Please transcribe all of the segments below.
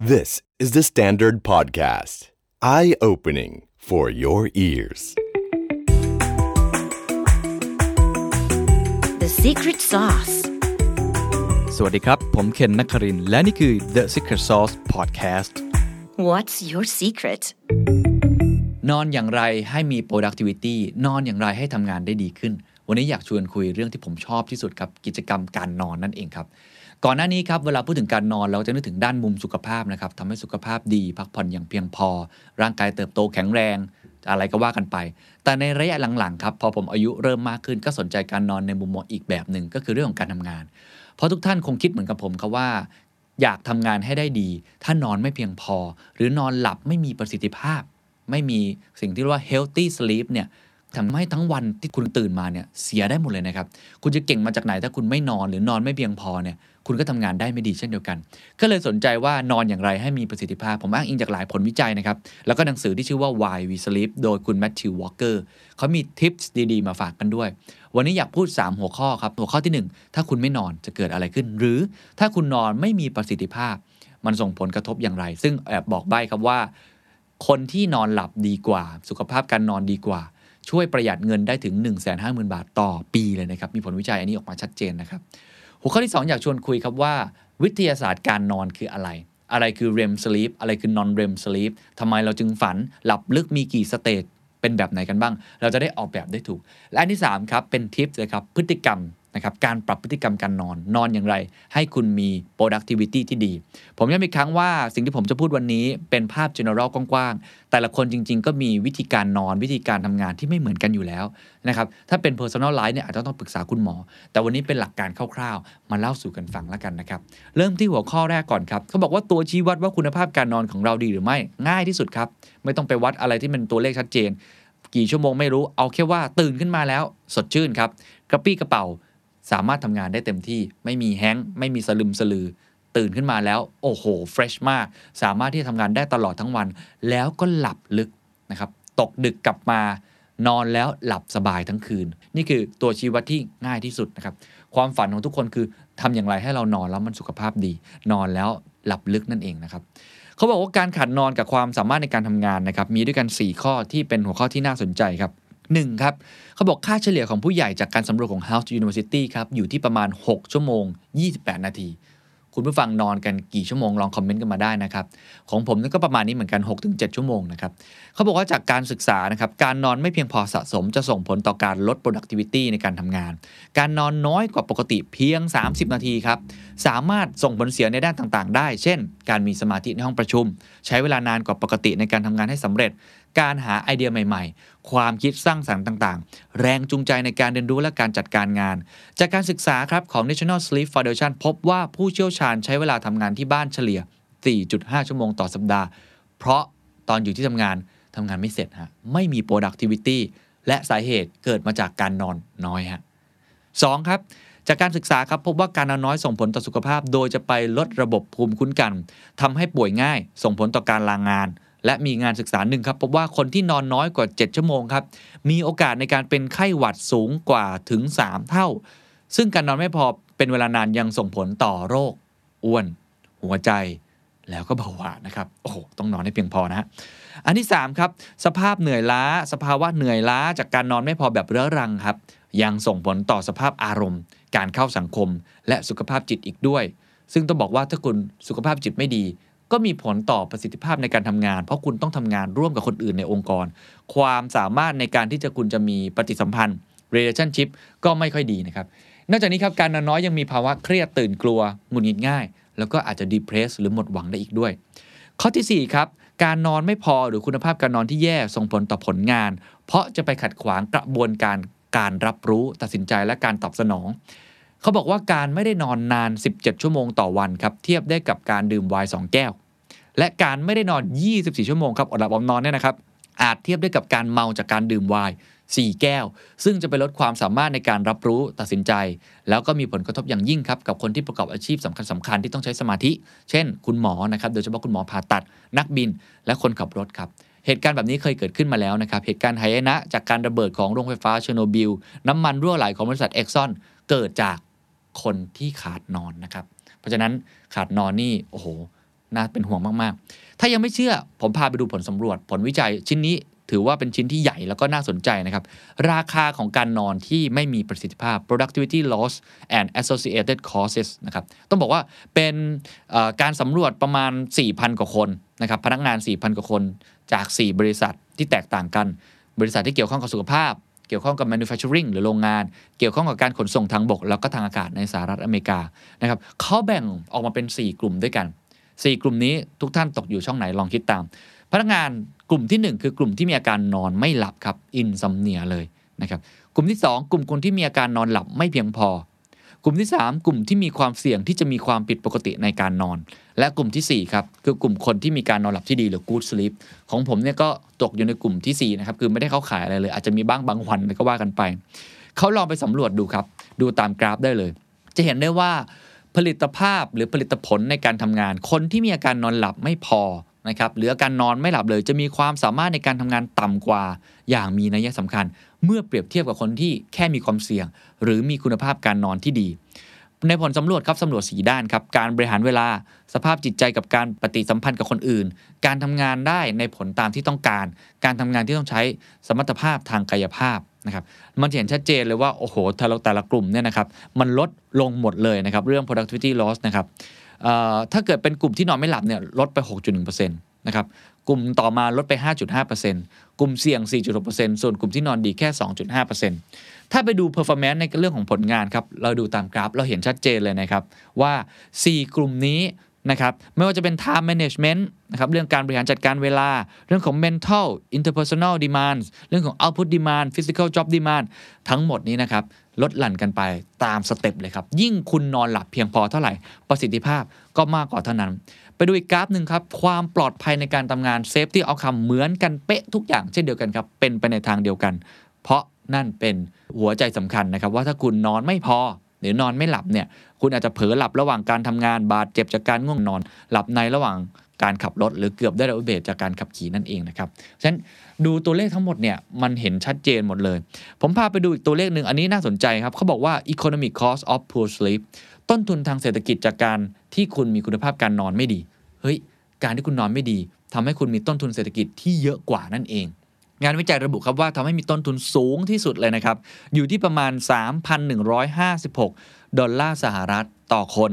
This is the Standard Podcast. Eye opening for your ears. The secret sauce. สวัสดีครับ ผมเคนนักครินทร์และนี่คือ The Secret Sauce Podcast What's your secret? นอนอย่างไรให้มี productivity นอนอย่างไรให้ทำงานได้ดีขึ้น วันนี้อยากชวนคุยเรื่องที่ผมชอบที่สุดครับ กิจกรรมการนอนนั่นเองครับ ก่อนหน้านี้ครับเวลาพูดถึงการนอนเราจะนึกถึงด้านมุมสุขภาพนะครับทำให้สุขภาพดีพักผ่อนอย่างเพียงพอ ร่างกายเติบโตแข็งแรง อะไรก็ว่ากันไป แต่ในระยะหลังๆครับพอผมอายุเริ่มมากขึ้นก็สนใจการนอนในมุมมองอีกแบบหนึ่งก็คือเรื่องของการทำงาน เพราะทุกท่านคงคิดเหมือนกับผมครับว่า อยากทำงานให้ได้ดี ถ้านอนไม่เพียงพอ หรือนอนหลับไม่มีประสิทธิภาพ ไม่มีสิ่งที่เรียกว่า healthy sleep เนี่ย ทำให้ทั้งวันที่คุณตื่นมาเนี่ยเสียได้หมดเลยนะครับ คุณจะเก่งมาจากไหนถ้าคุณไม่นอนหรือนอนไม่เพียงพอเนี่ยคุณก็ทำงานได้ไม่ดีเช่นเดียวกัน ก็เลยสนใจว่านอนอย่างไรให้มีประสิทธิภาพ ผมอ้างอิงจากหลายผลวิจัยนะครับ แล้วก็หนังสือที่ชื่อว่า Why We Sleep โดยคุณแมทธิววอลเกอร์เขามีทิปส์ดีๆ มาฝากกันด้วย วันนี้อยากพูด 3 หัวข้อครับ หัวข้อที่ 1 ถ้าคุณไม่นอนจะเกิดอะไรขึ้น หรือถ้าคุณนอนไม่มีประสิทธิภาพ มันส่งผลกระทบอย่างไร ซึ่งแอบบอกใบ้ครับว่า คนที่นอนหลับดีกว่า สุขภาพการนอนดีกว่า ช่วยประหยัดเงินได้ถึง 1 5 0 0 0 0 บาทต่อปีเลยนะครับ มีผลวิจัยอันนี้ออกมาชัดเจนนะครับ หัวข้อที่ 2 อยากชวนคุยครับว่า วิทยาศาสตร์การนอนคืออะไร อะไรคือ REM sleep อะไรคือ non REM sleep ทำไมเราจึงฝันหลับลึกมีกี่สเตจเป็นแบบไหนกันบ้าง เราจะได้ออกแบบได้ถูก และอันที่ 3 ครับ เป็นทิปเลยครับพฤติกรรม นะครับการปรับพฤติกรรมการนอนนอนอย่างไร ให้คุณมี productivity ที่ดี ผมย้ำอีกครั้งว่าสิ่งที่ผมจะพูดวันนี้เป็นภาพ general กว้างๆ แต่ละคนจริง ๆ ก็มีวิธีการนอนวิธีการทำงานที่ไม่เหมือนกันอยู่แล้วนะครับถ้าเป็น personal life เนี่ยอาจจะต้องปรึกษาคุณหมอ แต่วันนี้เป็นหลักการคร่าวๆ มาเล่าสู่กันฟังแล้วกันนะครับเริ่มที่หัวข้อแรกก่อนครับเขาบอกว่าตัวชี้วัดว่าคุณภาพการนอนของเราดีหรือไม่ง่ายที่สุดครับไม่ต้องไปวัดอะไรที่เป็นตัวเลขชัดเจน กี่ชั่วโมงไม่รู้เอาแค่ว่าตื่นขึ้นมาแล้ว สดชื่นครับกระปี้กระเป๋า สามารถทำงานได้เต็มที่ ไม่มีแฮงก์ไม่มีสลึมสลือ ตื่นขึ้นมาแล้ว โอ้โหเฟรชมาก สามารถที่จะทำงานได้ตลอดทั้งวัน แล้วก็หลับลึกนะครับตกดึกกลับมานอนแล้วหลับสบายทั้งคืน นี่คือตัวชี้วัดที่ง่ายที่สุดนะครับ ความฝันของทุกคนคือทำอย่างไรให้เรานอนแล้วมันสุขภาพดี นอนแล้วหลับลึกนั่นเองนะครับเขาบอกว่าการขาดนอนกับความสามารถในการทำงานนะครับ มีด้วยกัน 4 ข้อที่เป็นหัวข้อที่น่าสนใจครับ 1. ครับเขาบอกค่าเฉลี่ยของผู้ใหญ่จากการสำรวจของ House University ครับอยู่ที่ประมาณ 6 ชั่วโมง 28 นาที คุณผู้ฟังนอนกันกี่ชั่วโมงลองคอมเมนต์กันมาได้นะครับ ของผมนั่นก็ประมาณนี้เหมือนกัน 6-7 ชั่วโมงนะครับเขาบอกว่าจากการศึกษานะครับการนอนไม่เพียงพอสะสมจะส่งผลต่อการลด productivity ในการทำงาน การนอนน้อยกว่าปกติเพียง 30 นาทีครับสามารถส่งผลเสียในด้านต่างๆ ได้ เช่น การมีสมาธิในห้องประชุม ใช้เวลานานกว่าปกติในการทำงานให้สำเร็จ การหาไอเดียใหม่ ๆ ความคิดสร้างสรรค์ต่างๆ แรงจูงใจในการเรียนรู้และการจัดการงาน จากการศึกษาครับของ National Sleep Foundation พบว่าผู้เชี่ยวชาญใช้เวลาทำงานที่บ้านเฉลี่ย 4.5 ชั่วโมงต่อสัปดาห์ เพราะตอนอยู่ที่ทำงานทำงานไม่เสร็จฮะไม่มี productivity และสาเหตุเกิดมาจากการนอนน้อยฮะ 2. ครับจากการศึกษาครับพบว่าการนอนน้อยส่งผลต่อสุขภาพ โดยจะไปลดระบบภูมิคุ้นกันทำให้ป่วยง่าย ส่งผลต่อการลางงาน และมีงานศึกษาหนึ่งครับพบว่าคนที่นอนน้อยกว่า 7 ชั่วโมงครับมีโอกาสในการเป็นไข้หวัดสูงกว่าถึง 3 เท่า ซึ่งการนอนไม่พอเป็นเวลานานยังส่งผลต่อโรค อ้วน หัวใจ แล้วก็เบาหวานนะครับโอ้โหต้องนอนให้เพียงพอนะฮะอันที่3ครับสภาพเหนื่อยล้า สภาวะเหนื่อยล้าจากการนอนไม่พอแบบเรื้อรังครับ ยังส่งผลต่อสภาพอารมณ์ การเข้าสังคม และสุขภาพจิตอีกด้วย ซึ่งต้องบอกว่าถ้าคุณสุขภาพจิตไม่ดี ก็มีผลต่อประสิทธิภาพในการทำงาน เพราะคุณต้องทำงานร่วมกับคนอื่นในองค์กร ความสามารถในการที่จะคุณจะมีปฏิสัมพันธ์ relationship ก็ไม่ค่อยดีนะครับ นอกจากนี้ครับการนอนน้อยยังมีภาวะเครียดตื่นกลัวหงุดหงิดง่าย แล้วก็อาจจะ depress หรือหมดหวังได้อีกด้วย ข้อทีสี่4 ครับการนอนไม่พอหรือคุณภาพการนอนที่แย่ส่งผลต่อผลงาน เพราะจะไปขัดขวางกระบวนการการรับรู้ตัดสินใจและการตอบสนอง เขาบอกว่าการไม่ได้นอนนาน 17 ชั่วโมงต่อวันครับ เทียบได้กับการดื่มไวน์2แก้ว และการไม่ได้นอน 24 ชั่วโมงครับอดหลับอดนอนเนี่ยนะครับ อาจเทียบได้กับการเมาจากการดื่มไวน์4 แก้ว ซึ่งจะไปลดความสามารถในการรับรู้ตัดสินใจ แล้วก็มีผลกระทบอย่างยิ่งครับ กับคนที่ประกอบอาชีพสำคัญสคัญที่ต้องใช้สมาธิ เช่น คุณหมอนะครับ โดยเฉพาะคุณหมอผ่าตัด นักบิน และคนขับรถครับ เหตุการณ์แบบนี้เคยเกิดขึ้นมาแล้วนะครับ เหตุการณ์ไหยนะจากการระเบิดของโรงไฟฟ้าเชอร์โนบิล น้ำมันรั่วไหลของบริษัทเอ็กซอนเกิดจาก คนที่ขาดนอนนะครับ เพราะฉะนั้นขาดนอนนี่โอ้โหน่าเป็นห่วงมากๆ ถ้ายังไม่เชื่อผมพาไปดูผลสำรวจ ผลวิจัยชิ้นนี้ถือว่าเป็นชิ้นที่ใหญ่แล้วก็น่าสนใจนะครับ ราคาของการนอนที่ไม่มีประสิทธิภาพ productivity loss and associated causes นะครับ ต้องบอกว่าเป็นการสำรวจประมาณ 4,000 กว่าคนนะครับ พนักงาน 4,000 กว่าคนจาก 4 บริษัทที่แตกต่างกัน บริษัทที่เกี่ยวข้องกับสุขภาพ เกี่ยวข้องกับ manufacturing หรือโรงงาน เกี่ยวข้องกับการขนส่งทางบก แล้วก็ทางอากาศในสหรัฐอเมริกานะครับเขาแบ่งออกมาเป็น 4 กลุ่มด้วยกัน 4 กลุ่มนี้ทุกท่านตกอยู่ช่องไหนลองคิดตาม พนักงานกลุ่มที่ 1 คือกลุ่มที่มีอาการนอนไม่หลับครับอินซัมเนียเลยนะครับกลุ่มที่ 2 กลุ่มคนที่มีอาการนอนหลับไม่เพียงพอ กลุ่มที่ 3 กลุ่มที่มีความเสี่ยงที่จะมีความผิดปกติในการนอน และกลุ่มทีสี่4ครับคือกลุ่มคนที่มีการนอนหลับที่ดีหรือ good sleep ของผมเนี่ยก็ตกอยู่ในกลุ่มทีสี่4นะครับคือไม่ได้เข้าขายอะไรเลย อาจจะมีบ้างบางวันก็ว่ากันไปเขาลองไปสำรวจดูครับ ดูตามกราฟได้เลย จะเห็นได้ว่าผลิตภาพหรือผลิตผลในการทำงาน คนที่มีอาการนอนหลับไม่พอ นะครับหรือการนอนไม่หลับเลยจะมีความสามารถในการทำงานต่ำกว่าอย่างมีนัยสำคัญ เมื่อเปรียบเทียบกับคนที่แค่มีความเสี่ยง หรือมีคุณภาพการนอนที่ดี ในผลสำรวจครับสำรวจสีด้านครับการบริหารเวลา สภาพจิตใจกับการปฏิสัมพันธ์กับคนอื่น การทำงานได้ในผลตามที่ต้องการ การทำงานที่ต้องใช้สมรรถภาพทางกายภาพนะครับมันเห็นชัดเจนเลยว่าโอ้โหแต่ละแต่ละกลุ่มเนี่ยนะครับมันลดลงหมดเลยนะครับเรื่อง productivity loss นะครับ ถ้าเกิดเป็นกลุ่มที่นอนไม่หลับเนี่ยลดไป 6.1%นะครับกลุ่มต่อมาลดไป 5.5%กลุ่มเสี่ยง 4.6%ส่วนกลุ่มที่นอนดีแค่ 2.5%ถ้าไปดู performance ในเรื่องของผลงานครับเราดูตามกราฟเราเห็นชัดเจนเลยนะครับว่า 4 กลุ่มนี้ นะครับไม่ว่าจะเป็น time management นะครับเรื่องการบริหารจัดการเวลา เรื่องของ mental interpersonal demands เรื่องของ output demand physical job demand ทั้งหมดนี้นะครับลดหลั่นกันไปตามสเต็ปเลยครับ ยิ่งคุณนอนหลับเพียงพอเท่าไหร่ ประสิทธิภาพก็มากกว่าเท่านั้น ไปดูอีกกราฟหนึ่งครับ ความปลอดภัยในการทำงาน safety outcome เหมือนกันเป๊ะทุกอย่างเช่นเดียวกันครับ เป็นไปในทางเดียวกัน เพราะนั่นเป็นหัวใจสำคัญนะครับ ว่าถ้าคุณนอนไม่พอ หรือนอนไม่หลับเนี่ยคุณอาจจะเผลอหลับระหว่างการทำงานบาดเจ็บจากการง่วงนอน หลับในระหว่างการขับรถ หรือเกือบได้รับอุบัติเหตุจากการขับขี่นั่นเองนะครับฉะนั้นดูตัวเลขทั้งหมดเนี่ยมันเห็นชัดเจนหมดเลย ผมพาไปดูอีกตัวเลขหนึ่งอันนี้น่าสนใจครับเขาบอกว่า economic cost of poor sleep ต้นทุนทางเศรษฐกิจจากการที่คุณมีคุณภาพการนอนไม่ดี เฮ้ย การที่คุณนอนไม่ดีทำให้คุณมีต้นทุนเศรษฐกิจที่เยอะกว่านั่นเอง งานวิจัยระบุครับว่าทำให้มีต้นทุนสูงที่สุดเลยนะครับ อยู่ที่ประมาณ 3,156 ดอลลาร์สหรัฐต่อคน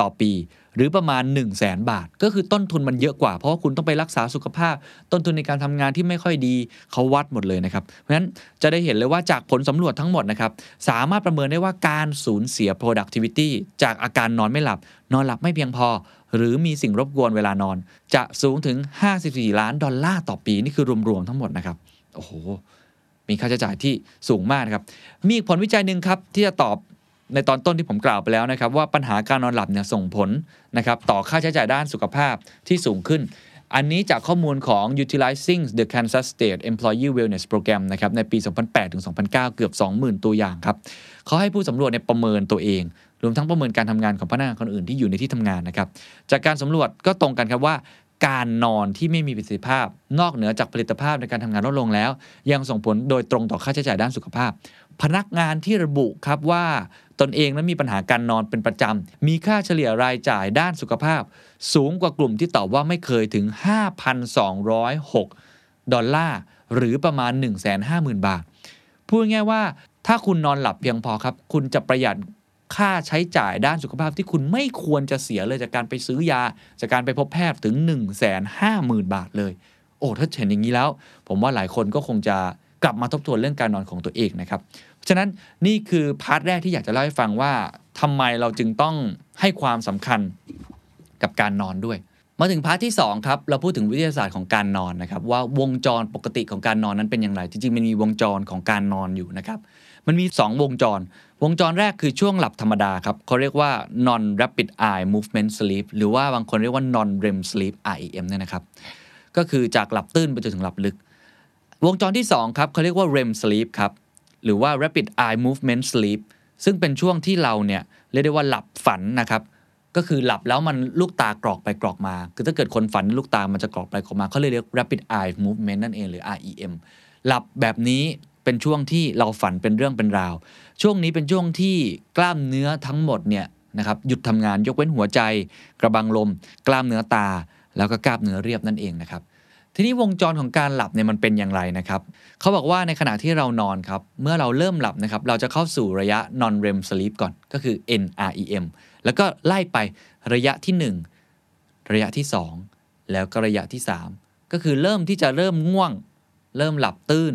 ต่อปี หรือประมาณ 1 0 0 0 0แบาท ก็คือต้นทุนมันเยอะกว่า เพราะว่าคุณต้องไปรักษาสุขภาพ ต้นทุนในการทำงานที่ไม่ค่อยดีเขาวัดหมดเลยนะครับ เพราะฉะนั้นจะได้เห็นเลยว่าจากผลสำรวจทั้งหมดนะครับ สามารถประเมินได้ว่าการสูญเสีย productivity จากอาการนอนไม่หลับ นอนหลับไม่เพียงพอ หรือมีสิ่งรบกวนเวลานอน จะสูงถึง 54 ล้านดอลลาร์ต่อปี นี่คือรวมๆทั้งหมดนะครับ โอ้โห มีค่าใช้จ่ายที่สูงมากครับ มีอีกผลวิจัยหนึ่งครับ ที่จะตอบในตอนต้นที่ผมกล่าวไปแล้วนะครับ ว่าปัญหาการนอนหลับเนี่ยส่งผลนะครับต่อค่าใช้จ่ายด้านสุขภาพที่สูงขึ้นอันนี้จากข้อมูลของ utilizing the Kansas State Employee Wellness Program นะครับในปี 2008 ถึง 2009 เกือบ 20,000 ตัวอย่างครับเขาให้ผู้สำรวจเนี่ยประเมินตัวเอง รวมทั้งประเมินการทำงานของพนักงานคนอื่นที่อยู่ในที่ทำงานนะครับ จากการสำรวจก็ตรงกันครับว่า การนอนที่ไม่มีประสิทธิภาพ นอกเหนือจากผลิตภาพในการทำงานลดลงแล้ว ยังส่งผลโดยตรงต่อค่าใช้จ่ายด้านสุขภาพ พนักงานที่ระบุครับว่าตนเองนั้นมีปัญหาการนอนเป็นประจำ มีค่าเฉลี่ยรายจ่ายด้านสุขภาพ สูงกว่ากลุ่มที่ตอบว่าไม่เคยถึง 5,206 ดอลลาร์ หรือประมาณ 150,000 บาท พูดง่ายว่าถ้าคุณนอนหลับเพียงพอครับ คุณจะประหยัด ค่าใช้จ่ายด้านสุขภาพที่คุณไม่ควรจะเสียเลยจากการไปซื้อยา จากการไปพบแพทย์ถึง 1 5 0 0 0 0 บาทเลย โอ้ถ้าเห็นอย่างนี้แล้ว ผมว่าหลายคนก็คงจะกลับมาทบทวนเรื่องการนอนของตัวเองนะครับเพราะฉะนั้นนี่คือ part แรกที่อยากจะเล่าให้ฟังว่าทำไมเราจึงต้องให้ความสำคัญกับการนอนด้วย มาถึง part ที่2ครับเราพูดถึงวิทยาศาสตร์ของการนอนนะครับว่าวงจรปกติของการนอนนั้นเป็นอย่างไร จริงๆมันมีวงจรของการนอนอยู่นะครับ มันมี 2 วงจร วงจรแรกคือช่วงหลับธรรมดาครับเขาเรียกว่า non rapid eye movement sleep หรือว่าบางคนเรียกว่า non REM sleep REM เนี่ยนะครับ ก็คือจากหลับตื้นไปจนถึงหลับลึก วงจรที่ 2 ครับเขาเรียกว่า REM sleep ครับ หรือว่า rapid eye movement sleep ซึ่งเป็นช่วงที่เราเนี่ยเรียกได้ว่าหลับฝันนะครับก็คือหลับแล้วมันลูกตากรอกไปกรอกมา คือถ้าเกิดคนฝันลูกตามันจะกรอกไปกรอกมาเขาเลยเรียก rapid eye movement นั่นเองหรือ REM หลับแบบนี้ เป็นช่วงที่เราฝันเป็นเรื่องเป็นราว ช่วงนี้เป็นช่วงที่กล้ามเนื้อทั้งหมดเนี่ยนะครับหยุดทำงานยกเว้นหัวใจ กระบังลม กล้ามเนื้อตา แล้วก็กล้ามเนื้อเรียบนั่นเองนะครับทีนี้วงจรของการหลับเนี่ยมันเป็นอย่างไรนะครับเขาบอกว่าในขณะที่เรานอนครับเมื่อเราเริ่มหลับนะครับเราจะเข้าสู่ระยะ non REM sleep ก่อนก็คือ NREM แล้วก็ไล่ไประยะที่ 1 ระยะที่ 2 แล้วก็ระยะที่ 3 ก็คือเริ่มที่จะเริ่มง่วง เริ่มหลับตื้น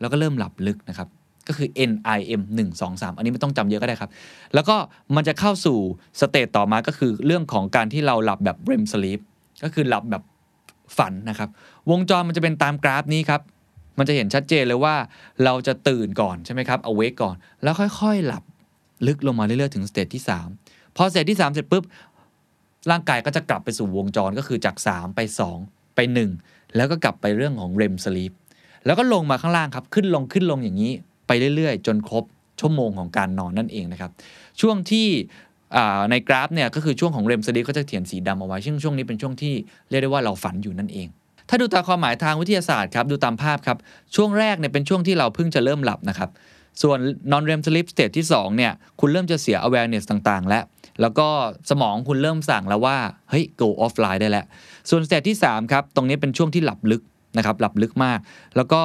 แล้วก็เริ่มหลับลึกนะครับ ก็คือ NREM 1 2 3 อันนี้ไม่ต้องจำเยอะก็ได้ครับ แล้วก็มันจะเข้าสู่ stage ต่อมาก็คือเรื่องของการที่เราหลับแบบ REM sleep ก็คือหลับแบบฝันนะครับ วงจรมันจะเป็นตามกราฟนี้ครับ มันจะเห็นชัดเจนเลยว่าเราจะตื่นก่อนใช่ไหมครับ awake ก่อน แล้วค่อยๆหลับลึกลงมาเรื่อยๆถึง stage ที่ 3 พอสเตจที่ 3 เสร็จปุ๊บร่างกายก็จะกลับไปสู่วงจรก็คือจาก 3 ไป 2 ไป 1 แล้วก็กลับไปเรื่องของ REM sleep แล้วก็ลงมาข้างล่างครับขึ้นลงขึ้นลงอย่างนี้ ไปเรื่อยๆ จนครบชั่วโมงของการนอนนั่นเองนะครับช่วงที่ในกราฟเนี่ยก็คือช่วงของ REM sleep ก็จะเขียนสีดำเอาไว้ซึ่งช่วงนี้เป็นช่วงที่เรียกได้ว่าเราฝันอยู่นั่นเอง ถ้าดูตามความหมายทางวิทยาศาสตร์ครับดูตามภาพครับช่วงแรกเนี่ยเป็นช่วงที่เราเพิ่งจะเริ่มหลับนะครับส่วน non REM sleep state ที่2เนี่ยคุณเริ่มจะเสีย awareness ต่างๆ แล้ว แล้วก็สมองคุณเริ่มสั่งแล้วว่า เฮ้ย go offline ได้แล้ว ส่วน stage ที่ 3 ครับ ตรงนี้เป็นช่วงที่หลับลึก นะครับหลับลึกมาก แล้วก็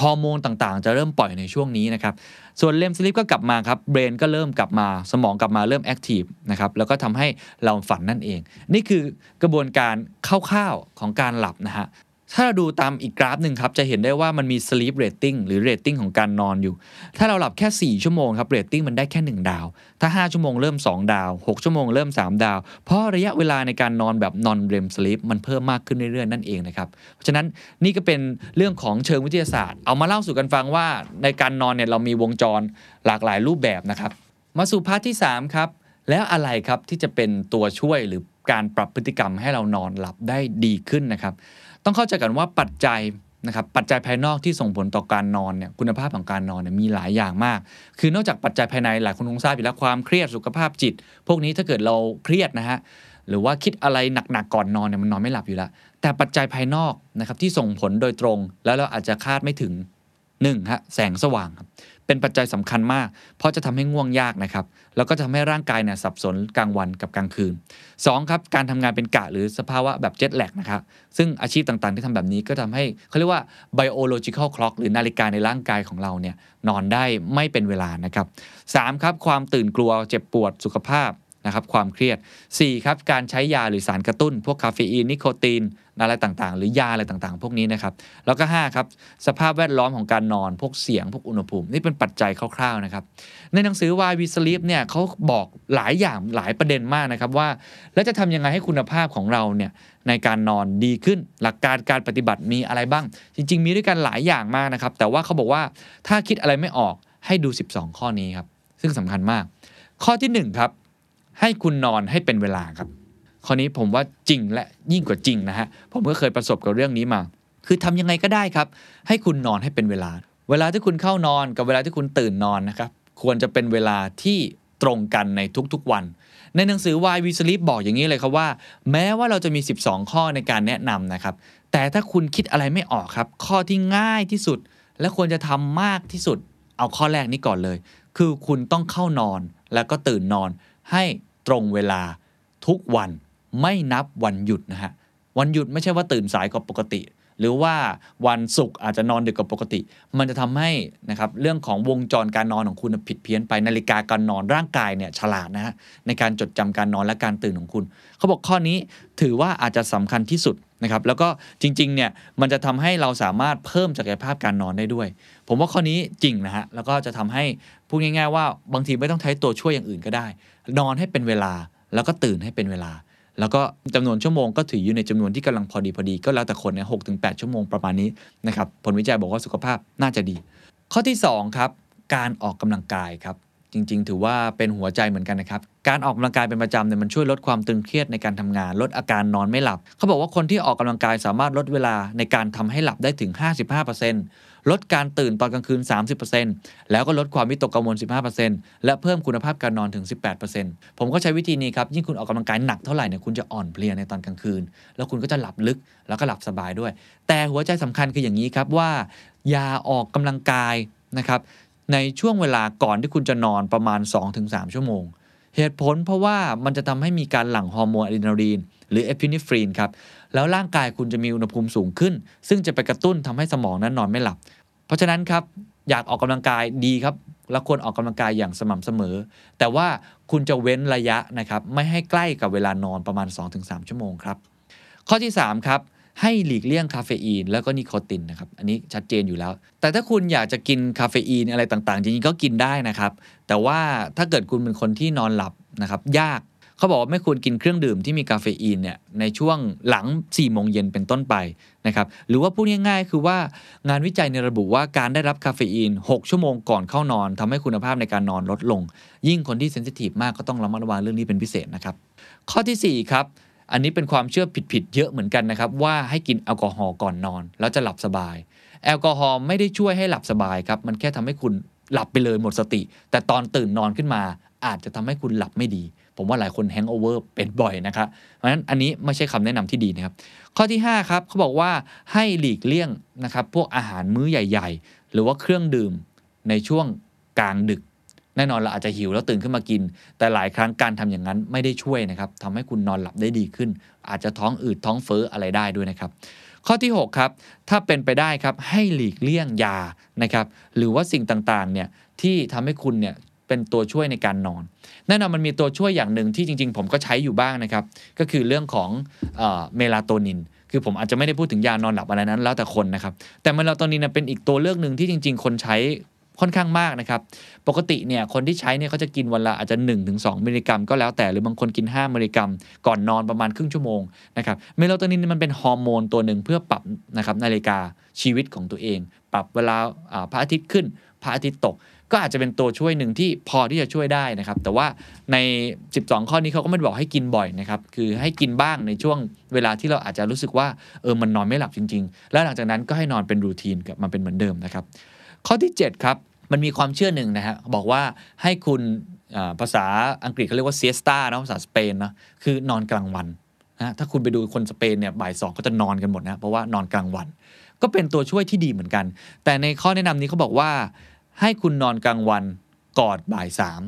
ฮอร์โมนต่างๆ จะเริ่มปล่อยในช่วงนี้นะครับส่วน REM sleep ก็กลับมาครับ brain ก็เริ่มกลับมาสมองกลับมาเริ่ม active นะครับแล้วก็ทำให้เราฝันนั่นเอง นี่คือกระบวนการคร่าวๆของการหลับนะฮะ ถ้าเราดูตามอีกกราฟหนึ่งครับ จะเห็นได้ว่ามันมี sleep rating หรือ rating ของการนอนอยู่ ถ้าเราหลับแค่ 4 ชั่วโมงครับ rating มันได้แค่ 1 ดาว ถ้า 5 ชั่วโมงเริ่ม 2 ดาว 6 ชั่วโมงเริ่ม 3 ดาว เพราะระยะเวลาในการนอนแบบ non REM sleep มันเพิ่มมากขึ้นเรื่อยๆ นั่นเองนะครับ เพราะฉะนั้นนี่ก็เป็นเรื่องของเชิงวิทยาศาสตร์ เอามาเล่าสู่กันฟังว่าในการนอนเนี่ยเรามีวงจรหลากหลายรูปแบบนะครับ มาสู่พาร์ทที่3ครับ แล้วอะไรครับที่จะเป็นตัวช่วยหรือ การปรับพฤติกรรมให้เรานอนหลับได้ดีขึ้นนะครับ ต้องเข้าใจกันว่าปัจจัยนะครับปัจจัยภายนอกที่ส่งผลต่อการนอนเนี่ยคุณภาพของการนอนเนี่ยมีหลายอย่างมาก คือนอกจากปัจจัยภายในหลายคนคงทราบอยู่แล้วความเครียดสุขภาพจิต พวกนี้ถ้าเกิดเราเครียดนะฮะหรือว่าคิดอะไรหนักๆก่อนนอนเนี่ยมันนอนไม่หลับอยู่แล้วแต่ปัจจัยภายนอกนะครับที่ส่งผลโดยตรง แล้วเราอาจจะคาดไม่ถึง หนึ่งฮะแสงสว่างครับเป็นปัจจัยสำคัญมาก เพราะจะทำให้ง่วงยากนะครับ แล้วก็ทำให้ร่างกายเนี่ยสับสนกลางวันกับกลางคืนสองครับการทำงานเป็นกะหรือสภาวะแบบเจ็ตแลกนะครับซึ่งอาชีพต่างๆ ที่ทำแบบนี้ก็ทำให้เขาเรียกว่า biological clock หรือนาฬิกาในร่างกายของเราเนี่ยนอนได้ไม่เป็นเวลานะครับสามครับความตื่นกลัวเจ็บปวดสุขภาพ นะครับความเครียด 4. ครับการใช้ยาหรือสารกระตุ้น พวกคาเฟอีนนิโคตินอะไรต่างๆ หรือยาอะไรต่างๆ พวกนี้นะครับ แล้วก็ 5 ครับ สภาพแวดล้อมของการนอน พวกเสียง พวกอุณหภูมิ นี่เป็นปัจจัยคร่าวๆนะครับ ในหนังสือ Why We Sleep เนี่ยเขาบอกหลายอย่างหลายประเด็นมากนะครับว่า แล้วจะทำยังไงให้คุณภาพของเราเนี่ยในการนอนดีขึ้น หลักการการปฏิบัติมีอะไรบ้าง จริง ๆ มีด้วยกันหลายอย่างมากนะครับ แต่ว่าเขาบอกว่าถ้าคิดอะไรไม่ออกให้ดู 12 ข้อนี้ครับ ซึ่งสำคัญมาก ข้อที่1ครับ ให้คุณนอนให้เป็นเวลาครับข้อนี้ผมว่าจริงและยิ่งกว่าจริงนะฮะผมก็เคยประสบกับเรื่องนี้มา คือทำยังไงก็ได้ครับ ให้คุณนอนให้เป็นเวลา เวลาที่คุณเข้านอนกับเวลาที่คุณตื่นนอนนะครับควรจะเป็นเวลาที่ตรงกันในทุกๆวัน ในหนังสือ Why We Sleep บอกอย่างนี้เลยครับว่า แม้ว่าเราจะมี 12 ข้อในการแนะนำนะครับ แต่ถ้าคุณคิดอะไรไม่ออกครับ ข้อที่ง่ายที่สุด และควรจะทำมากที่สุด เอาข้อแรกนี้ก่อนเลย คือคุณต้องเข้านอนแล้วก็ตื่นนอน ให้ตรงเวลาทุกวันไม่นับวันหยุดนะฮะวันหยุดไม่ใช่ว่าตื่นสายกว่าปกติ หรือว่าวันศุกร์อาจจะนอนดึกกว่าปกติ มันจะทำให้นะครับเรื่องของวงจรการนอนของคุณผิดเพี้ยนไปนาฬิกาการนอนร่างกายเนี่ยฉลาดนะฮะในการจดจำการนอนและการตื่นของคุณ เขาบอกข้อนี้ถือว่าอาจจะสำคัญที่สุด นะครับแล้วก็จริงๆเนี่ยมันจะทำให้เราสามารถเพิ่มศักยภาพการนอนได้ด้วย ผมว่าข้อนี้จริงนะฮะแล้วก็จะทำให้พูดง่าย ๆ ว่าบางทีไม่ต้องใช้ตัวช่วยอย่างอื่นก็ได้ นอนให้เป็นเวลาแล้วก็ตื่นให้เป็นเวลา แล้วก็จำนวนชั่วโมงก็ถืออยู่ในจำนวนที่กำลังพอดีพอดีก็แล้วแต่คนเนี่ยหกถึงแชั่วโมงประมาณนี้นะครับผลวิจัยบอกว่าสุขภาพน่าจะดี ข้อที่2ครับการออกกำลังกายครับ จริง ๆ ถือว่าเป็นหัวใจเหมือนกันนะครับ การออกกำลังกายเป็นประจำเนี่ยมันช่วยลดความตึงเครียดในการทำงาน ลดอาการนอนไม่หลับ เขาบอกว่าคนที่ออกกำลังกายสามารถลดเวลาในการทำให้หลับได้ถึง 55%ลดการตื่นตอนกลางคืน 30%แล้วก็ลดความวิตกกังวล 15%และเพิ่มคุณภาพการนอนถึง 18%ผมก็ใช้วิธีนี้ครับ ยิ่งคุณออกกำลังกายหนักเท่าไหร่เนี่ยคุณจะอ่อนเพลียในตอนกลางคืน แล้วคุณก็จะหลับลึกแล้วก็หลับสบายด้วย แต่หัวใจสำคัญคืออย่างนี้ครับว่าอย่าออกกำลังกายนะครับ ในช่วงเวลาก่อนที่คุณจะนอนประมาณ 2-3 ชั่วโมง เหตุผลเพราะว่ามันจะทำให้มีการหลั่งฮอร์โมนอะดรีนาลีนหรือเอพิเนฟรีนครับ แล้วร่างกายคุณจะมีอุณหภูมิสูงขึ้น ซึ่งจะไปกระตุ้นทำให้สมองนั้นนอนไม่หลับ เพราะฉะนั้นครับอยากออกกำลังกายดีครับแล้วควรออกกำลังกายอย่างสม่ำเสมอ แต่ว่าคุณจะเว้นระยะนะครับไม่ให้ใกล้กับเวลานอนประมาณ 2-3 ชั่วโมงครับข้อที่3ครับ ให้หลีกเลี่ยงคาเฟอีนแล้วก็นิโคตินนะครับ อันนี้ชัดเจนอยู่แล้ว แต่ถ้าคุณอยากจะกินคาเฟอีนอะไรต่างๆ จริงๆ ก็กินได้นะครับ แต่ว่าถ้าเกิดคุณเป็นคนที่นอนหลับนะครับ ยากเขาบอกว่าไม่ควรกินเครื่องดื่มที่มีคาเฟอีนเนี่ยในช่วงหลัง4ี่โมงเย็นเป็นต้นไปนะครับหรือว่าพูดง่ายๆ คือว่างานวิจัยในระบุว่าการได้รับคาเฟอีน 6 ชั่วโมงก่อนเข้านอนทำให้คุณภาพในการนอนลดลง ยิ่งคนที่ sensitive มากก็ต้องระมัดระวังเรื่องนี้เป็นพิเศษนะครับข้อทีสี่4ครับ อันนี้เป็นความเชื่อผิดๆเยอะเหมือนกันนะครับ ว่าให้กินแอลกอฮอล์ก่อนนอน แล้วจะหลับสบาย แอลกอฮอล์ไม่ได้ช่วยให้หลับสบายครับ มันแค่ทำให้คุณหลับไปเลยหมดสติ แต่ตอนตื่นนอนขึ้นมา อาจจะทำให้คุณหลับไม่ดี ผมว่าหลายคนแฮงโอเวอร์เป็นบ่อยนะครับเพราะฉะนั้นอันนี้ไม่ใช่คำแนะนำที่ดีนะครับ ข้อที่ 5 ครับเขาบอกว่าให้หลีกเลี่ยงนะครับพวกอาหารมื้อใหญ่ ๆ หรือว่าเครื่องดื่มในช่วงกลางดึก แน่นอนเราอาจจะหิวแล้วตื่นขึ้นมากิน แต่หลายครั้งการทำอย่างนั้นไม่ได้ช่วยนะครับทำให้คุณนอนหลับได้ดีขึ้น อาจจะท้องอืดท้องเฟ้ออะไรได้ด้วยนะครับ ข้อที่ 6 ครับ ถ้าเป็นไปได้ครับให้หลีกเลี่ยงยานะครับหรือว่าสิ่งต่างๆเนี่ยที่ทำให้คุณเนี่ยเป็นตัวช่วยในการนอน แน่นอนมันมีตัวช่วยอย่างหนึ่งที่จริง ๆ ผมก็ใช้อยู่บ้างนะครับ ก็คือเรื่องของเออเมลาโทนินคือผมอาจจะไม่ได้พูดถึงยานอนหลับอะไรนั้น แล้วแต่คนนะครับ แต่เมลาโทนินเนยเป็นอีกตัวเลือกหนึ่งที่จริง ๆ คนใช้ ค่อนข้างมากนะครับ ปกติเนี่ยคนที่ใช้เนี่ยเขาจะกินวันละอาจจะ 1-2 มิลลิกรัมก็แล้วแต่หรือบางคนกิน 5 มิลลิกรัม ก่อนนอนประมาณครึ่งชั่วโมงนะครับเมลาโทนินมันเป็นฮอร์โมนตัวหนึ่งเพื่อปรับนะครับนาฬิกาชีวิตของตัวเอง ปรับเวลาอ่าพระอาทิตย์ขึ้นพระอาทิตย์ตก ก็อาจจะเป็นตัวช่วยหนึ่งที่พอที่จะช่วยได้นะครับ แต่ว่าใน 12 ข้อนี้เขาก็ไม่ได้บอกให้กินบ่อยนะครับ คือให้กินบ้างในช่วงเวลาที่เราอาจจะรู้สึกว่าเออมันนอนไม่หลับจริง ๆ แล้วหลังจากนั้นก็ให้นอนเป็นรูทีนกลับมาเป็นเหมือนเดิมนะครับ ข้อที่ 7 ครับ มันมีความเชื่อหนึ่งนะฮะบอกว่าให้คุณภาษาอังกฤษเขาเรียกว่าเซียสตาเนาะภาษาสเปนนะคือนอนกลางวันนะถ้าคุณไปดูคนสเปนเนี่ยบ่ายสองก็จะนอนกันหมดนะเพราะว่านอนกลางวัน ก็เป็นตัวช่วยที่ดีเหมือนกัน แต่ในข้อแนะนำนี้เขาบอกว่า ให้คุณนอนกลางวันก่อนบ่ายสาม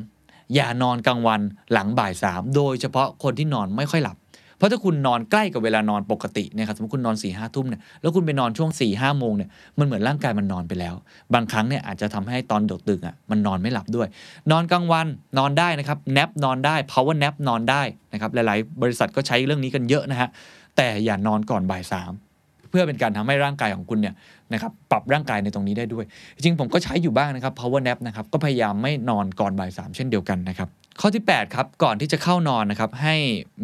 อย่านอนกลางวันหลังบ่ายสามโดยเฉพาะคนที่นอนไม่ค่อยหลับ เพราะถ้าคุณนอนใกล้กับเวลานอนปกติเนี่ยครับสมมติคุณนอน4ี่ห้าทุ่มเนี่ยแล้วคุณไปนอนช่วง4ี่ห้าโมงเนี่ยมันเหมือนร่างกายมันนอนไปแล้ว บางครั้งเนี่ยอาจจะทำให้ตอนดึกๆอะมันนอนไม่หลับด้วย นอนกลางวันนอนได้นะครับแนปนอนได้ power nap นอนได้นะครับหลาย ๆ บริษัทก็ใช้เรื่องนี้กันเยอะนะฮะแต่อย่านอนก่อนบ่ายสาม เพื่อเป็นการทำให้ร่างกายของคุณเนี่ยนะครับปรับร่างกายในตรงนี้ได้ด้วย จริงผมก็ใช้อยู่บ้างนะครับ power nap นะครับก็พยายามไม่นอนก่อนบ่ายสามเช่นเดียวกันนะครับข้อที่ 8 ครับ ก่อนที่จะเข้านอนนะครับ ให้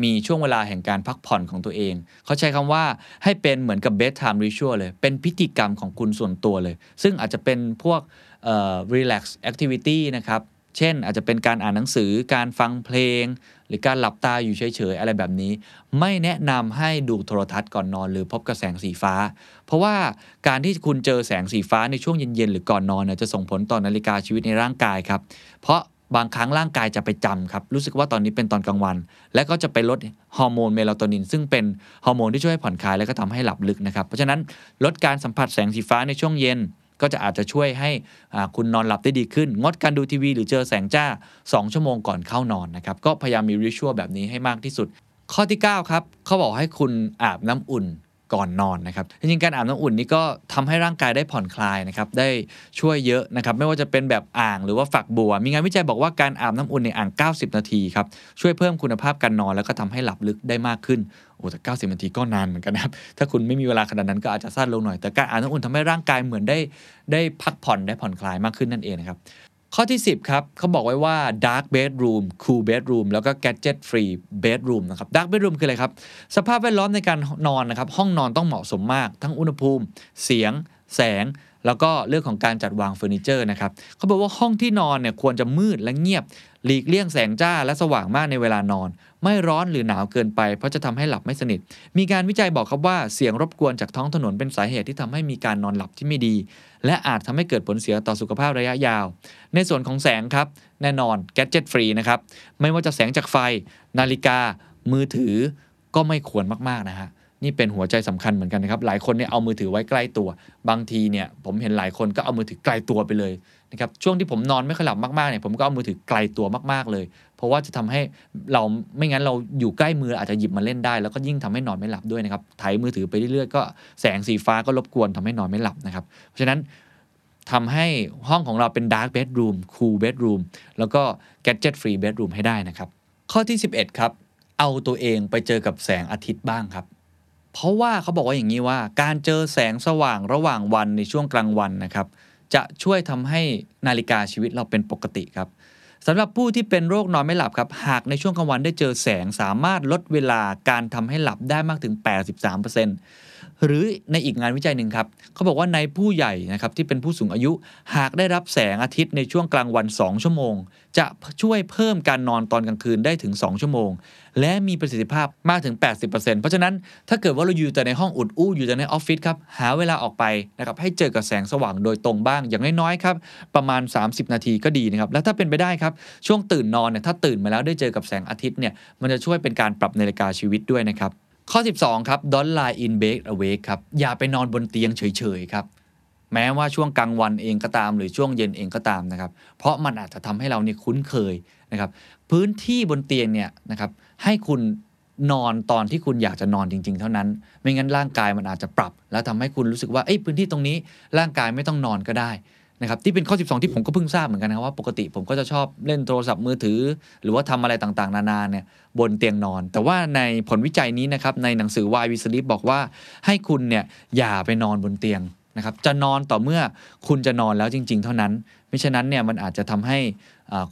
มีช่วงเวลาแห่งการพักผ่อนของตัวเอง เขาใช้คำว่าให้เป็นเหมือนกับ bedtime ritual เลย เป็นพิธีกรรมของคุณส่วนตัวเลย ซึ่งอาจจะเป็นพวกเอ่อ relax activity นะครับ เช่นอาจจะเป็นการอ่านหนังสือการฟังเพลง รือการหลับตาอยู่เฉยๆ อะไรแบบนี้ ไม่แนะนำให้ดูโทรทัศน์ก่อนนอน หรือพบกับแสงสีฟ้า เพราะว่าการที่คุณเจอแสงสีฟ้าในช่วงเย็นๆ หรือก่อนนอนเนี่ยจะส่งผลต่อนาฬิกาชีวิตในร่างกายครับ เพราะบางครั้งร่างกายจะไปจำครับ รู้สึกว่าตอนนี้เป็นตอนกลางวัน และก็จะไปลดฮอร์โมนเมลาโทนิน ซึ่งเป็นฮอร์โมนที่ช่วยให้ผ่อนคลายและก็ทำให้หลับลึกนะครับ เพราะฉะนั้นลดการสัมผัสแสงสีฟ้าในช่วงเย็น ก็จะอาจจะช่วยให้คุณนอนหลับได้ดีขึ้น งดการดูทีวี หรือเจอแสงจ้า 2 ชั่วโมงก่อนเข้านอนนะครับ ก็พยายามมีริชัวแบบนี้ให้มากที่สุด ข้อที่ 9 ครับเขาบอกให้คุณอาบน้ำอุ่น ก่อนนอนนะครับจริงๆการอาบน้ำอุ่นนี่ก็ทำให้ร่างกายได้ผ่อนคลายนะครับได้ช่วยเยอะนะครับไม่ว่าจะเป็นแบบอ่างหรือว่าฝักบัว มีงานวิจัยบอกว่าการอาบน้ำอุ่นในอ่าง 90 นาทีครับช่วยเพิ่มคุณภาพการนอน แล้วก็ทำให้หลับลึกได้มากขึ้นโอ้แต่90 นาทีก็นานเหมือนกันนะครับถ้าคุณไม่มีเวลาขนาดนั้นก็อาจจะสั้นลงหน่อยแต่การอาบน้ำอุ่นทำให้ร่างกายเหมือนได้ได้พักผ่อนได้ผ่อนคลายมากขึ้นนั่นเองนะครับ ข้อที่ 10 ครับเขาบอกไว้ว่า dark bedroom cool bedroom แล้วก็ gadget free bedroom นะครับ dark bedroom คืออะไรครับ สภาพแวดล้อมในการนอนนะครับ ห้องนอนต้องเหมาะสมมาก ทั้งอุณหภูมิ เสียง แสง แล้วก็เรื่องของการจัดวางเฟอร์นิเจอร์นะครับเขาบอกว่าห้องที่นอนเนี่ยควรจะมืดและเงียบ หลีกเลี่ยงแสงจ้าและสว่างมากในเวลานอน ไม่ร้อนหรือหนาวเกินไป เพราะจะทำให้หลับไม่สนิท มีการวิจัยบอกครับว่าเสียงรบกวนจากท้องถนนเป็นสาเหตุที่ทำให้มีการนอนหลับที่ไม่ดี และอาจทำให้เกิดผลเสียต่อสุขภาพระยะยาว ในส่วนของแสงครับแน่นอนแก d เจ็ตฟรีนะครับไม่ว่าจะแสงจากไฟ นาฬิกา มือถือก็ไม่ควรมากๆนะฮะ นี่เป็นหัวใจสำคัญเหมือนกันนะครับ หลายคนเนี่ยเอามือถือไว้ใกล้ตัว บางทีเนี่ยผมเห็นหลายคนก็เอามือถือไกลตัวไปเลยนะครับ ช่วงที่ผมนอนไม่ค่อยหลับมากๆเนี่ยผมก็เอามือถือไกลตัวมากๆเลย เพราะว่าจะทำให้เราไม่งั้นเราอยู่ใกล้มืออาจจะหยิบมาเล่นได้ แล้วก็ยิ่งทำให้นอนไม่หลับด้วยนะครับถ่ายมือถือไปเรื่อยๆก็แสงสีฟ้าก็รบกวนทำให้นอนไม่หลับนะครับ เพราะฉะนั้นทำให้ห้องของเราเป็นดาร์กเบดรูมคูลเบดรูมแล้วก็แกจ g ตฟรีเบดรูมให้ได้นะครับ ข้อที่ 11 ครับ เอาตัวเองไปเจอกับแสงอาทิตย์บ้างครับ เพราะว่าเขาบอกว่าอย่างนี้ว่า การเจอแสงสว่างระหว่างวันในช่วงกลางวันนะครับ จะช่วยทำให้นาฬิกาชีวิตเราเป็นปกติครับสำหรับผู้ที่เป็นโรคนอนไม่หลับครับ หากในช่วงกลางวันได้เจอแสงสามารถลดเวลาการทำให้หลับได้มากถึง 83% หรือในอีกงานวิจัยหนึ่งครับเขาบอกว่าในผู้ใหญ่นะครับที่เป็นผู้สูงอายุ หากได้รับแสงอาทิตย์ในช่วงกลางวัน 2 ชั่วโมง จะช่วยเพิ่มการนอนตอนกลางคืนได้ถึง 2 ชั่วโมง และมีประสิทธิภาพมากถึง 80%เพราะฉะนั้นถ้าเกิดว่าเราอยู่แต่ในห้องอุดอู้อยู่แต่ในออฟฟิศครับหาเวลาออกไปนะครับให้เจอกับแสงสว่างโดยตรงบ้างอย่างน้อยๆครับประมาณ 30 นาทีก็ดีนะครับแล้วถ้าเป็นไปได้ครับช่วงตื่นนอนเนี่ยถ้าตื่นมาแล้วได้เจอกับแสงอาทิตย์เนี่ยมันจะช่วยเป็นการปรับนาฬิกาชีวิตด้วยนะครับ ข้อ 12 ครับ don't lie in bed awake ครับ อย่าไปนอนบนเตียงเฉยๆครับ แม้ว่าช่วงกลางวันเองก็ตาม หรือช่วงเย็นเองก็ตามนะครับ เพราะมันอาจจะทำให้เราเนี่ยคุ้นเคยนะครับ พื้นที่บนเตียงเนี่ยนะครับ ให้คุณนอนตอนที่คุณอยากจะนอนจริง ๆ เท่านั้น ไม่งั้นร่างกายมันอาจจะปรับ แล้วทำให้คุณรู้สึกว่าเอ้ยพื้นที่ตรงนี้ร่างกายไม่ต้องนอนก็ได้ นะครับที่เป็นข้อ 12 ที่ผมก็เพิ่งทราบเหมือนกันนะว่าปกติผมก็จะชอบเล่นโทรศัพท์มือถือ หรือว่าทำอะไรต่างๆ นานาเนี่ยบนเตียงนอน แต่ว่าในผลวิจัยนี้นะครับในหนังสือ Why We Sleep บอกว่าให้คุณเนี่ยอย่าไปนอนบนเตียงนะครับจะนอนต่อเมื่อคุณจะนอนแล้วจริง ๆ เท่านั้น ไม่ฉะนั้นเนี่ยมันอาจจะทำให้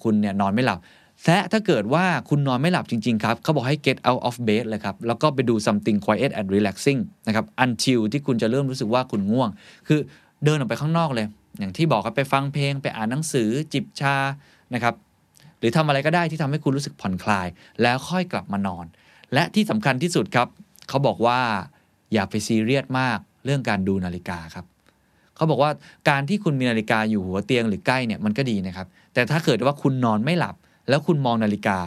คุณเนี่ยนอนไม่หลับและถ้าเกิดว่าคุณนอนไม่หลับจริง ๆ ครับ เขาบอกให้ get out of bed เลยครับ แล้วก็ไปดู something quiet and relaxing นะครับ until ที่คุณจะเริ่มรู้สึกว่าคุณง่วง คือเดินออกไปข้างนอกเลย อย่างที่บอกครับไปฟังเพลงไปอ่านหนังสือจิบชานะครับหรือทำอะไรก็ได้ที่ทำให้คุณรู้สึกผ่อนคลาย แล้วค่อยกลับมานอน และที่สำคัญที่สุดครับ เขาบอกว่าอย่าไปซีเรียสมากเรื่องการดูนาฬิกาครับเขาบอกว่าการที่คุณมีนาฬิกาอยู่หัวเตียงหรือใกล้เนี่ยมันก็ดีนะครับ แต่ถ้าเกิดว่าคุณนอนไม่หลับ แล้วคุณมองนาฬิกา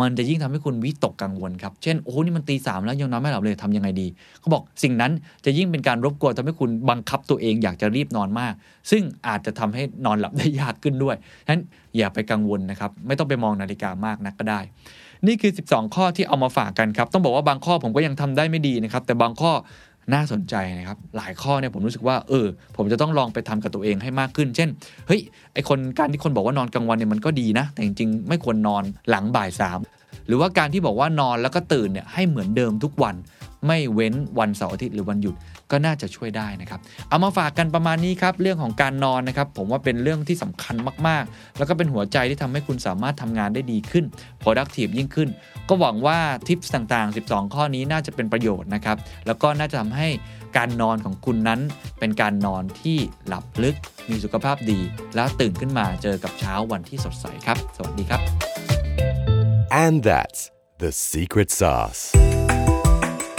มันจะยิ่งทำให้คุณวิตกกังวลครับ เช่น โอ้นี่มันตีสามแล้วยังนอนไม่หลับเลยทำยังไงดี เขาบอกสิ่งนั้นจะยิ่งเป็นการรบกวนทำให้คุณบังคับตัวเองอยากจะรีบนอนมาก ซึ่งอาจจะทำให้นอนหลับได้ยากขึ้นด้วยฉะนั้นอย่าไปกังวลนะครับ ไม่ต้องไปมองนาฬิกามากนักก็ได้ นี่คือ 12 ข้อที่เอามาฝากกันครับ ต้องบอกว่าบางข้อผมก็ยังทำได้ไม่ดีนะครับ แต่บางข้อ น่าสนใจนะครับ หลายข้อเนี่ยผมรู้สึกว่าเออ ผมจะต้องลองไปทำกับตัวเองให้มากขึ้น เช่น เฮ้ย ไอคนการที่คนบอกว่านอนกลางวันเนี่ยมันก็ดีนะ แต่จริงๆ ไม่ควรนอนหลังบ่ายสามหรือว่าการที่บอกว่านอนแล้วก็ตื่นเนี่ยให้เหมือนเดิมทุกวัน ไม่เว้นวันเสาร์อาทิตย์หรือวันหยุด ก็น่าจะช่วยได้นะครับ เอามาฝากกันประมาณนี้ครับ เรื่องของการนอนนะครับ ผมว่าเป็นเรื่องที่สำคัญมากๆ แล้วก็เป็นหัวใจที่ทำให้คุณสามารถทำงานได้ดีขึ้น productive ยิ่งขึ้น ก็หวังว่าทิปต่างๆ 12 ข้อนี้น่าจะเป็นประโยชน์นะครับ แล้วก็น่าจะทำให้การนอนของคุณนั้น เป็นการนอนที่หลับลึก มีสุขภาพดี แล้วตื่นขึ้นมาเจอกับเช้าวันที่สดใสครับ สวัสดีครับ and that's the secret sauce